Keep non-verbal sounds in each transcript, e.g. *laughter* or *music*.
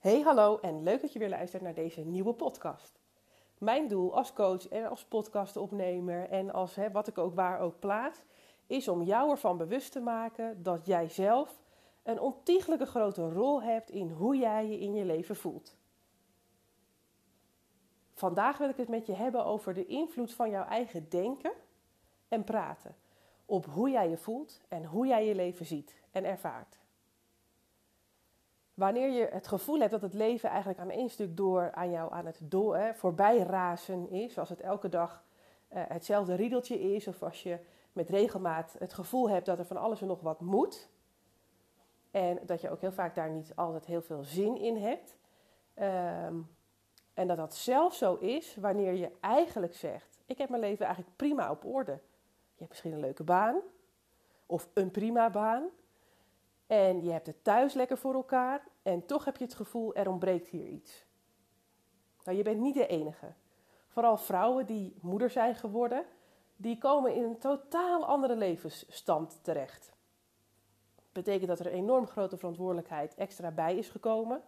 Hey, hallo en leuk dat je weer luistert naar deze nieuwe podcast. Mijn doel als coach en als podcastopnemer en als wat ik ook waar ook plaats, is om jou ervan bewust te maken dat jij zelf een ontiegelijke grote rol hebt in hoe jij je in je leven voelt. Vandaag wil ik het met je hebben over de invloed van jouw eigen denken en praten op hoe jij je voelt en hoe jij je leven ziet en ervaart. Wanneer je het gevoel hebt dat het leven eigenlijk aan één stuk door aan jou aan het door, hè, voorbij razen is, als het elke dag uh, hetzelfde riedeltje is, of als je met regelmaat het gevoel hebt dat er van alles en nog wat moet, en dat je ook heel vaak daar niet altijd heel veel zin in hebt, um, en dat dat zelfs zo is wanneer je eigenlijk zegt: Ik heb mijn leven eigenlijk prima op orde. Je hebt misschien een leuke baan, of een prima baan. En je hebt het thuis lekker voor elkaar. En toch heb je het gevoel, er ontbreekt hier iets. Nou, je bent niet de enige. Vooral vrouwen die moeder zijn geworden, die komen in een totaal andere levensstand terecht. Dat betekent dat er enorm grote verantwoordelijkheid extra bij is gekomen.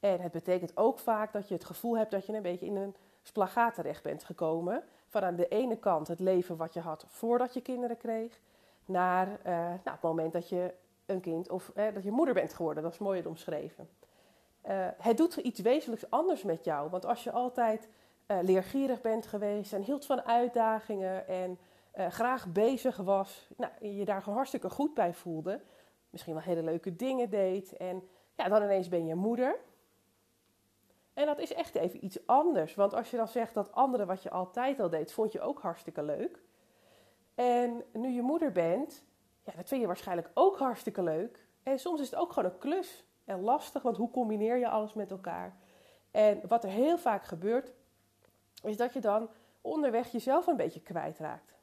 En het betekent ook vaak dat je het gevoel hebt dat je een beetje in een splagaat terecht bent gekomen. Van aan de ene kant het leven wat je had voordat je kinderen kreeg, naar uh, nou, het moment dat je een kind of eh, dat je moeder bent geworden. Dat is mooier omschreven. Uh, het doet iets wezenlijks anders met jou. Want als je altijd uh, leergierig bent geweest en hield van uitdagingen en uh, graag bezig was, nou, je daar gewoon hartstikke goed bij voelde, misschien wel hele leuke dingen deed en ja, dan ineens ben je moeder. En dat is echt even iets anders. Want als je dan zegt dat anderen wat je altijd al deed, vond je ook hartstikke leuk. En nu je moeder bent, ja, dat vind je waarschijnlijk ook hartstikke leuk. En soms is het ook gewoon een klus en lastig, want hoe combineer je alles met elkaar? En wat er heel vaak gebeurt, is dat je dan onderweg jezelf een beetje kwijtraakt.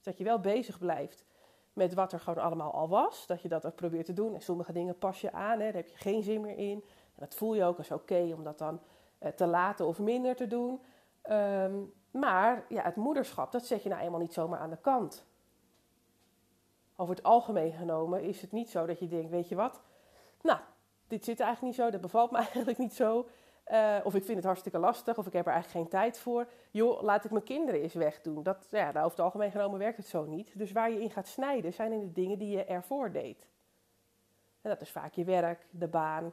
Dat je wel bezig blijft met wat er gewoon allemaal al was. Dat je dat ook probeert te doen. En sommige dingen pas je aan, hè, daar heb je geen zin meer in. En dat voel je ook als oké om dat dan eh, te laten of minder te doen. Um, maar ja, het moederschap, dat zet je nou eenmaal niet zomaar aan de kant over het algemeen genomen is het niet zo dat je denkt, weet je wat, nou, dit zit eigenlijk niet zo, dat bevalt me *laughs* eigenlijk niet zo. Uh, of ik vind het hartstikke lastig, of ik heb er eigenlijk geen tijd voor. Joh, laat ik mijn kinderen eens wegdoen. Dat, ja, nou, over het algemeen genomen werkt het zo niet. Dus waar je in gaat snijden, zijn in de dingen die je ervoor deed. En dat is vaak je werk, de baan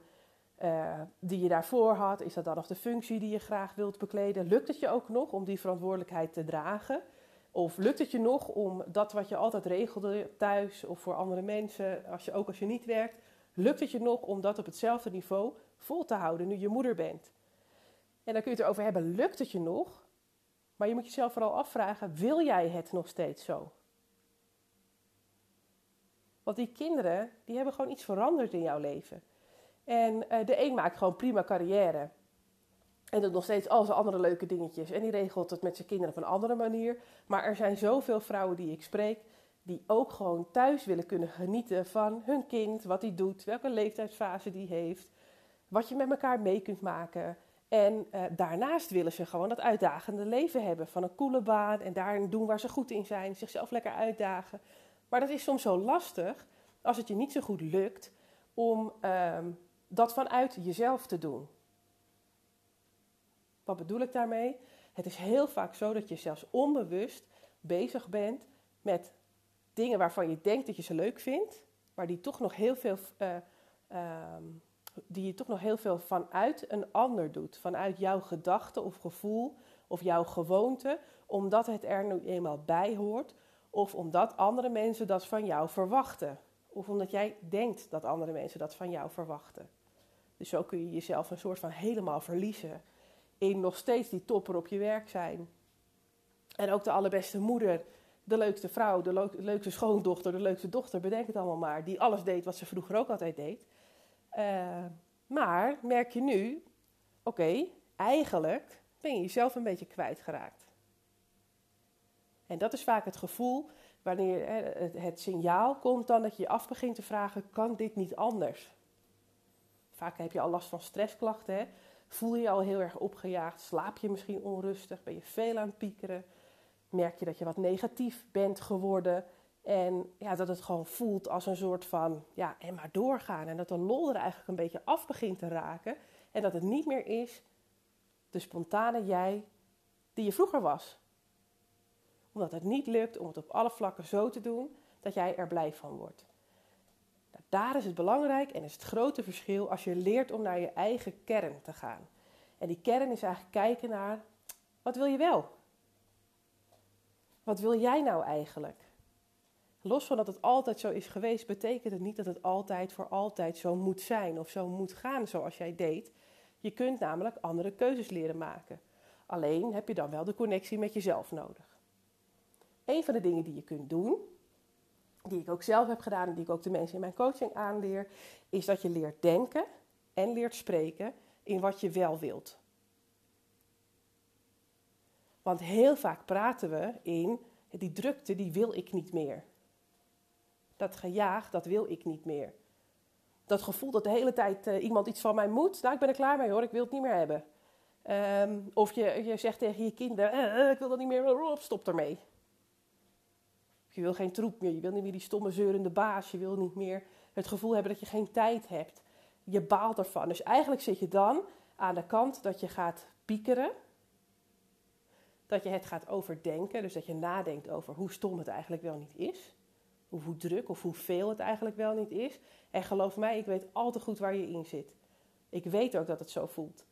uh, die je daarvoor had. Is dat dan nog de functie die je graag wilt bekleden? Lukt het je ook nog om die verantwoordelijkheid te dragen? Of lukt het je nog om dat wat je altijd regelde thuis of voor andere mensen, als je, ook als je niet werkt, lukt het je nog om dat op hetzelfde niveau vol te houden nu je moeder bent? En dan kun je het erover hebben, lukt het je nog? Maar je moet jezelf vooral afvragen, wil jij het nog steeds zo? Want die kinderen, die hebben gewoon iets veranderd in jouw leven. En uh, de een maakt gewoon prima carrière. En doet nog steeds al zijn andere leuke dingetjes. En die regelt het met zijn kinderen op een andere manier. Maar er zijn zoveel vrouwen die ik spreek. die ook gewoon thuis willen kunnen genieten van hun kind. Wat hij doet, welke leeftijdsfase die heeft. Wat je met elkaar mee kunt maken. En uh, daarnaast willen ze gewoon dat uitdagende leven hebben. Van een coole baan en daarin doen waar ze goed in zijn. Zichzelf lekker uitdagen. Maar dat is soms zo lastig als het je niet zo goed lukt om uh, dat vanuit jezelf te doen. Wat bedoel ik daarmee? Het is heel vaak zo dat je zelfs onbewust bezig bent met dingen waarvan je denkt dat je ze leuk vindt, maar die toch nog heel veel, uh, uh, die je toch nog heel veel vanuit een ander doet, vanuit jouw gedachte of gevoel of jouw gewoonte, omdat het er nu eenmaal bij hoort, of omdat andere mensen dat van jou verwachten, of omdat jij denkt dat andere mensen dat van jou verwachten. Dus zo kun je jezelf een soort van helemaal verliezen in nog steeds die topper op je werk zijn. En ook de allerbeste moeder, de leukste vrouw, de leukste schoondochter, de leukste dochter, bedenk het allemaal maar. Die alles deed wat ze vroeger ook altijd deed. Uh, maar merk je nu, oké, eigenlijk ben je jezelf een beetje kwijtgeraakt. En dat is vaak het gevoel wanneer het, het signaal komt dan dat je je af begint te vragen, kan dit niet anders? Vaak heb je al last van stressklachten, hè? Voel je je al heel erg opgejaagd? Slaap je misschien onrustig? Ben je veel aan het piekeren? Merk je dat je wat negatief bent geworden? En ja, dat het gewoon voelt als een soort van, ja, en maar doorgaan. En dat de lol er eigenlijk een beetje af begint te raken. En dat het niet meer is de spontane jij die je vroeger was. Omdat het niet lukt om het op alle vlakken zo te doen dat jij er blij van wordt. Daar is het belangrijk en is het grote verschil als je leert om naar je eigen kern te gaan. En die kern is eigenlijk kijken naar, wat wil je wel? Wat wil jij nou eigenlijk? Los van dat het altijd zo is geweest, betekent het niet dat het altijd voor altijd zo moet zijn of zo moet gaan zoals jij deed. Je kunt namelijk andere keuzes leren maken. Alleen heb je dan wel de connectie met jezelf nodig. Een van de dingen die je kunt doen, die ik ook zelf heb gedaan en die ik ook de mensen in mijn coaching aanleer, is dat je leert denken en leert spreken in wat je wel wilt. Want heel vaak praten we in die drukte, die wil ik niet meer. Dat gejaag, dat wil ik niet meer. Dat gevoel dat de hele tijd uh, iemand iets van mij moet, nou ik ben er klaar mee hoor, ik wil het niet meer hebben. Um, of je, je zegt tegen je kinderen, eh, ik wil dat niet meer, stop ermee. Je wil geen troep meer, je wil niet meer die stomme zeurende baas, je wil niet meer het gevoel hebben dat je geen tijd hebt. Je baalt ervan. Dus eigenlijk zit je dan aan de kant dat je gaat piekeren, dat je het gaat overdenken, dus dat je nadenkt over hoe stom het eigenlijk wel niet is. Hoe druk of hoeveel het eigenlijk wel niet is. En geloof mij, ik weet al te goed waar je in zit. Ik weet ook dat het zo voelt.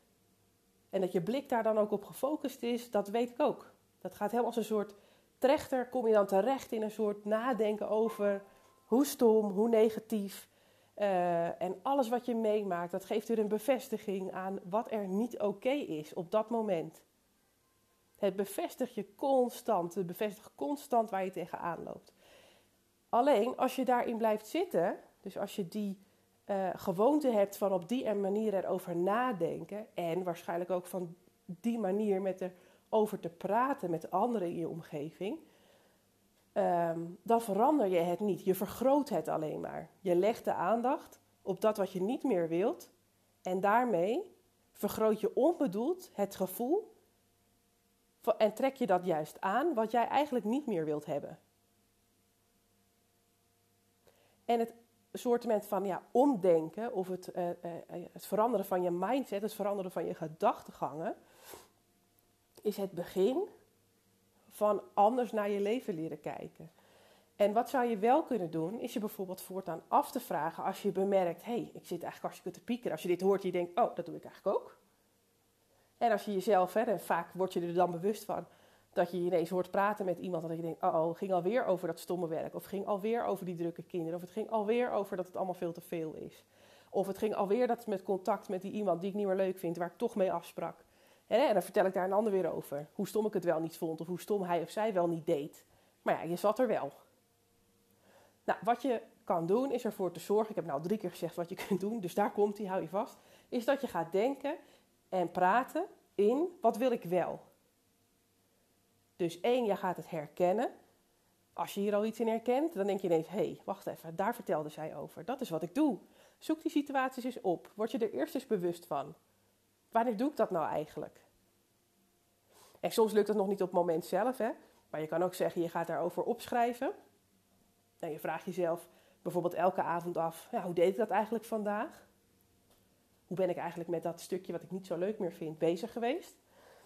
En dat je blik daar dan ook op gefocust is, dat weet ik ook. Dat gaat helemaal als een soort trechter, kom je dan terecht in een soort nadenken over hoe stom, hoe negatief. Uh, en alles wat je meemaakt, dat geeft weer een bevestiging aan wat er niet oké is op dat moment. Het bevestigt je constant. Het bevestigt constant waar je tegenaan loopt. Alleen als je daarin blijft zitten, dus als je die uh, gewoonte hebt van op die manier erover nadenken en waarschijnlijk ook van die manier met erover te praten met anderen in je omgeving, um, dan verander je het niet. Je vergroot het alleen maar. Je legt de aandacht op dat wat je niet meer wilt en daarmee vergroot je onbedoeld het gevoel en trek je dat juist aan wat jij eigenlijk niet meer wilt hebben. En het soortement van ja, omdenken of het, uh, uh, het veranderen van je mindset, het veranderen van je gedachtegangen, is het begin van anders naar je leven leren kijken. En wat zou je wel kunnen doen, is je bijvoorbeeld voortaan af te vragen als je bemerkt, hé, hey, ik zit eigenlijk hartstikke te piekeren. Als je dit hoort, je denkt, oh, dat doe ik eigenlijk ook. En als je jezelf, hè, vaak word je er dan bewust van, dat je ineens hoort praten met iemand dat je denkt, oh, het ging alweer over dat stomme werk. Of ging alweer over die drukke kinderen. Of het ging alweer over dat het allemaal veel te veel is. Of het ging alweer dat met contact met die iemand die ik niet meer leuk vind, waar ik toch mee afsprak. En dan vertel ik daar een ander weer over. Hoe stom ik het wel niet vond. Of hoe stom hij of zij wel niet deed. Maar ja, je zat er wel. Nou, wat je kan doen is ervoor te zorgen. Ik heb nou drie keer gezegd wat je *laughs* kunt doen. Dus daar komt hij, hou je vast. Is dat je gaat denken en praten in wat wil ik wel. Dus één, je gaat het herkennen. Als je hier al iets in herkent, dan denk je ineens: hé, hey, wacht even, daar vertelde zij over. Dat is wat ik doe. Zoek die situaties eens op. Word je er eerst eens bewust van. Wanneer doe ik dat nou eigenlijk? En soms lukt het nog niet op het moment zelf, hè? maar je kan ook zeggen: je gaat daarover opschrijven. En je vraagt jezelf bijvoorbeeld elke avond af: ja, hoe deed ik dat eigenlijk vandaag? Hoe ben ik eigenlijk met dat stukje wat ik niet zo leuk meer vind bezig geweest?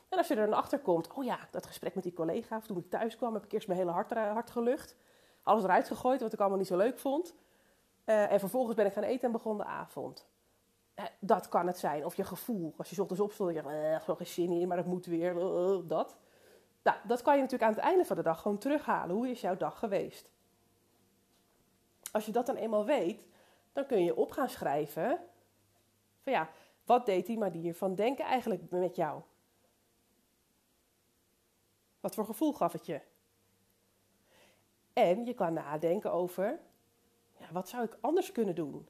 En als je er dan achter komt, oh ja, dat gesprek met die collega, of toen ik thuis kwam, heb ik eerst mijn hele hart, hart gelucht. Alles eruit gegooid wat ik allemaal niet zo leuk vond. Uh, en vervolgens ben ik gaan eten en begon de avond. Uh, dat kan het zijn. Of je gevoel. Als je ochtends opstond en je zegt, uh, gewoon geen zin in, maar dat moet weer. dat. Nou, dat kan je natuurlijk aan het einde van de dag gewoon terughalen. Hoe is jouw dag geweest? Als je dat dan eenmaal weet, dan kun je op gaan schrijven. Van ja, wat deed die manier van denken eigenlijk met jou? Wat voor gevoel gaf het je? En je kan nadenken over, ja, wat zou ik anders kunnen doen?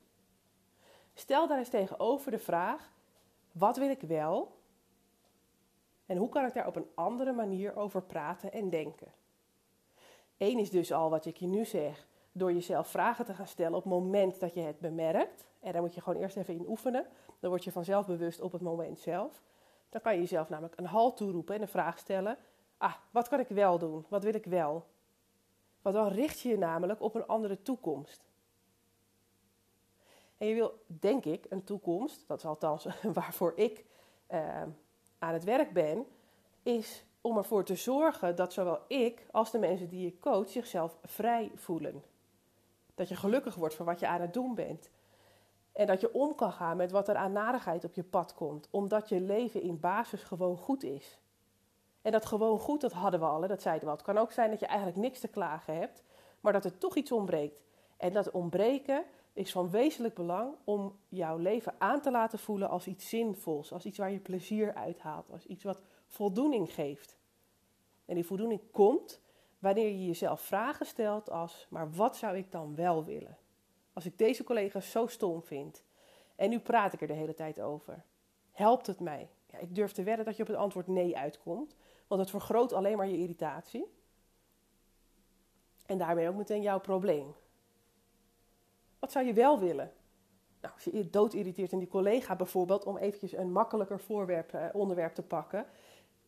Stel daar eens tegenover de vraag, wat wil ik wel? En hoe kan ik daar op een andere manier over praten en denken? Eén is dus al wat ik je nu zeg, door jezelf vragen te gaan stellen op het moment dat je het bemerkt. En daar moet je gewoon eerst even in oefenen. Dan word je vanzelf bewust op het moment zelf. Dan kan je jezelf namelijk een halt toeroepen en een vraag stellen: ah, wat kan ik wel doen? Wat wil ik wel? Want dan richt je je namelijk op een andere toekomst. En je wil, denk ik, een toekomst, dat is althans *laughs* waarvoor ik uh, aan het werk ben, is om ervoor te zorgen dat zowel ik als de mensen die je coach zichzelf vrij voelen. Dat je gelukkig wordt van wat je aan het doen bent. En dat je om kan gaan met wat er aan narigheid op je pad komt, omdat je leven in basis gewoon goed is. En dat gewoon goed, dat hadden we al, dat zeiden we al. Het kan ook zijn dat je eigenlijk niks te klagen hebt, maar dat er toch iets ontbreekt. En dat ontbreken is van wezenlijk belang om jouw leven aan te laten voelen als iets zinvols, als iets waar je plezier uithaalt, als iets wat voldoening geeft. En die voldoening komt wanneer je jezelf vragen stelt als, maar wat zou ik dan wel willen? Als ik deze collega's zo stom vind en nu praat ik er de hele tijd over, helpt het mij? Ja, ik durf te wedden dat je op het antwoord nee uitkomt, want het vergroot alleen maar je irritatie. En daarmee ook meteen jouw probleem. Wat zou je wel willen? Nou, als je dood irriteert in die collega bijvoorbeeld, om eventjes een makkelijker voorwerp, eh, onderwerp te pakken,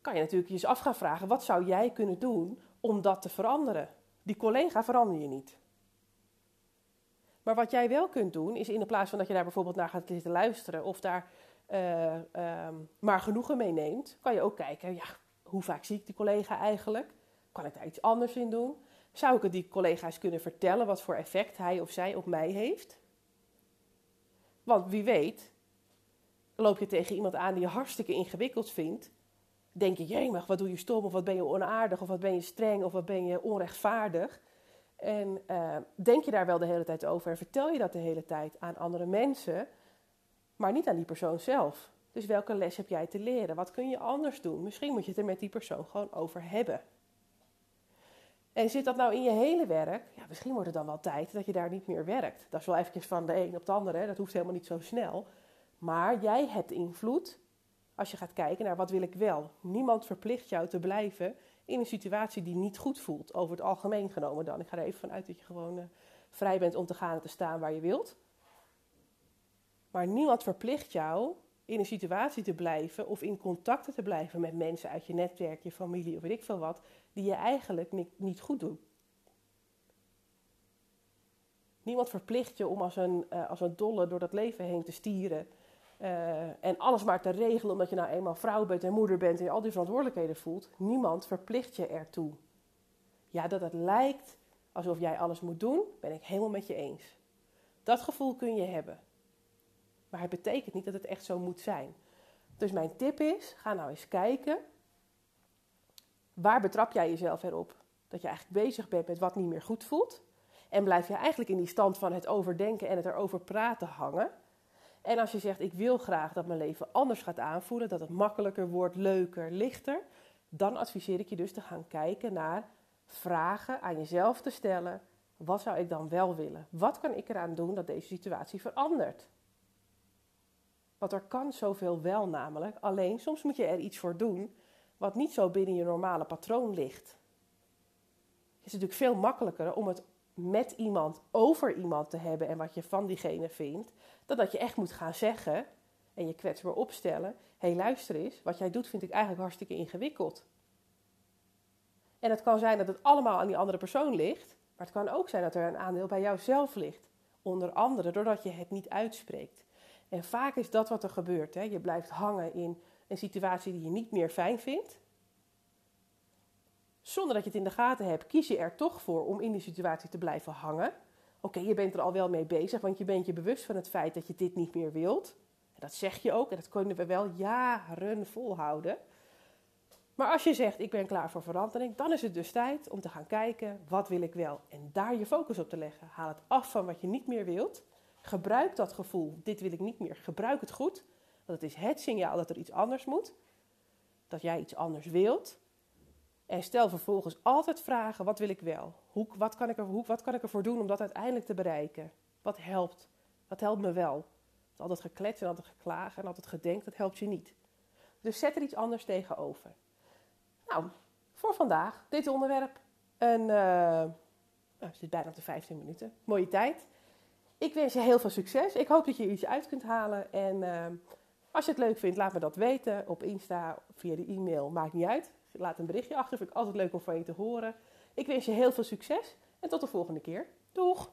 kan je natuurlijk je eens af gaan vragen: wat zou jij kunnen doen om dat te veranderen? Die collega verander je niet. Maar wat jij wel kunt doen, is in de plaats van dat je daar bijvoorbeeld naar gaat zitten luisteren of daar uh, uh, maar genoegen mee neemt, kan je ook kijken: ja, hoe vaak zie ik die collega eigenlijk? Kan ik daar iets anders in doen? Zou ik het die collega's kunnen vertellen wat voor effect hij of zij op mij heeft? Want wie weet, loop je tegen iemand aan die je hartstikke ingewikkeld vindt. Denk je, maar wat doe je stom, of wat ben je onaardig, of wat ben je streng, of wat ben je onrechtvaardig. En uh, denk je daar wel de hele tijd over en vertel je dat de hele tijd aan andere mensen, maar niet aan die persoon zelf. Dus welke les heb jij te leren? Wat kun je anders doen? Misschien moet je het er met die persoon gewoon over hebben. En zit dat nou in je hele werk? Ja, misschien wordt het dan wel tijd dat je daar niet meer werkt. Dat is wel eventjes van de een op de andere, dat hoeft helemaal niet zo snel. Maar jij hebt invloed als je gaat kijken naar wat wil ik wel. Niemand verplicht jou te blijven in een situatie die niet goed voelt, over het algemeen genomen dan. Ik ga er even vanuit dat je gewoon uh, vrij bent om te gaan en te staan waar je wilt. Maar niemand verplicht jou in een situatie te blijven of in contacten te blijven met mensen uit je netwerk, je familie of weet ik veel wat, die je eigenlijk niet, goed doen. Niemand verplicht je om als een, uh, als een dolle door dat leven heen te stieren. Uh, en alles maar te regelen omdat je nou eenmaal vrouw bent en moeder bent en je al die verantwoordelijkheden voelt. Niemand verplicht je ertoe. Ja, dat het lijkt alsof jij alles moet doen, ben ik helemaal met je eens. Dat gevoel kun je hebben. Maar het betekent niet dat het echt zo moet zijn. Dus mijn tip is: ga nou eens kijken. Waar betrap jij jezelf erop? Dat je eigenlijk bezig bent met wat niet meer goed voelt. En blijf je eigenlijk in die stand van het overdenken en het erover praten hangen. En als je zegt: Ik wil graag dat mijn leven anders gaat aanvoelen, dat het makkelijker wordt, leuker, lichter. Dan adviseer ik je dus te gaan kijken naar vragen aan jezelf te stellen. Wat zou ik dan wel willen? Wat kan ik eraan doen dat deze situatie verandert? Want er kan zoveel wel namelijk. Alleen soms moet je er iets voor doen wat niet zo binnen je normale patroon ligt. Het is natuurlijk veel makkelijker om het met iemand over iemand te hebben en wat je van diegene vindt, dan dat je echt moet gaan zeggen en je kwetsbaar opstellen: hé, luister eens, wat jij doet vind ik eigenlijk hartstikke ingewikkeld. En het kan zijn dat het allemaal aan die andere persoon ligt, maar het kan ook zijn dat er een aandeel bij jouzelf ligt. Onder andere doordat je het niet uitspreekt. En vaak is dat wat er gebeurt. Hè? Je blijft hangen in een situatie die je niet meer fijn vindt. Zonder dat je het in de gaten hebt, kies je er toch voor om in die situatie te blijven hangen. Oké, je bent er al wel mee bezig, want je bent je bewust van het feit dat je dit niet meer wilt. En dat zeg je ook en dat kunnen we wel jaren volhouden. Maar als je zegt, ik ben klaar voor verandering, dan is het dus tijd om te gaan kijken, wat wil ik wel? En daar je focus op te leggen. Haal het af van wat je niet meer wilt Gebruik dat gevoel, dit wil ik niet meer. Gebruik het goed, want het is het signaal dat er iets anders moet. Dat jij iets anders wilt. En stel vervolgens altijd vragen, wat wil ik wel? Hoe, wat, kan ik er, hoe, wat kan ik ervoor doen om dat uiteindelijk te bereiken? Wat helpt? Wat helpt me wel? Altijd gekletst en altijd geklagen en altijd gedenkt, dat helpt je niet. Dus zet er iets anders tegenover. Nou, voor vandaag dit onderwerp. Een, uh, nou, zit bijna op de 15 minuten. Mooie tijd. Ik wens je heel veel succes. Ik hoop dat je iets uit kunt halen. En uh, als je het leuk vindt, laat me dat weten op Insta, via de e-mail. Maakt niet uit. Laat een berichtje achter. Vind ik altijd leuk om van je te horen. Ik wens je heel veel succes. En tot de volgende keer. Doeg!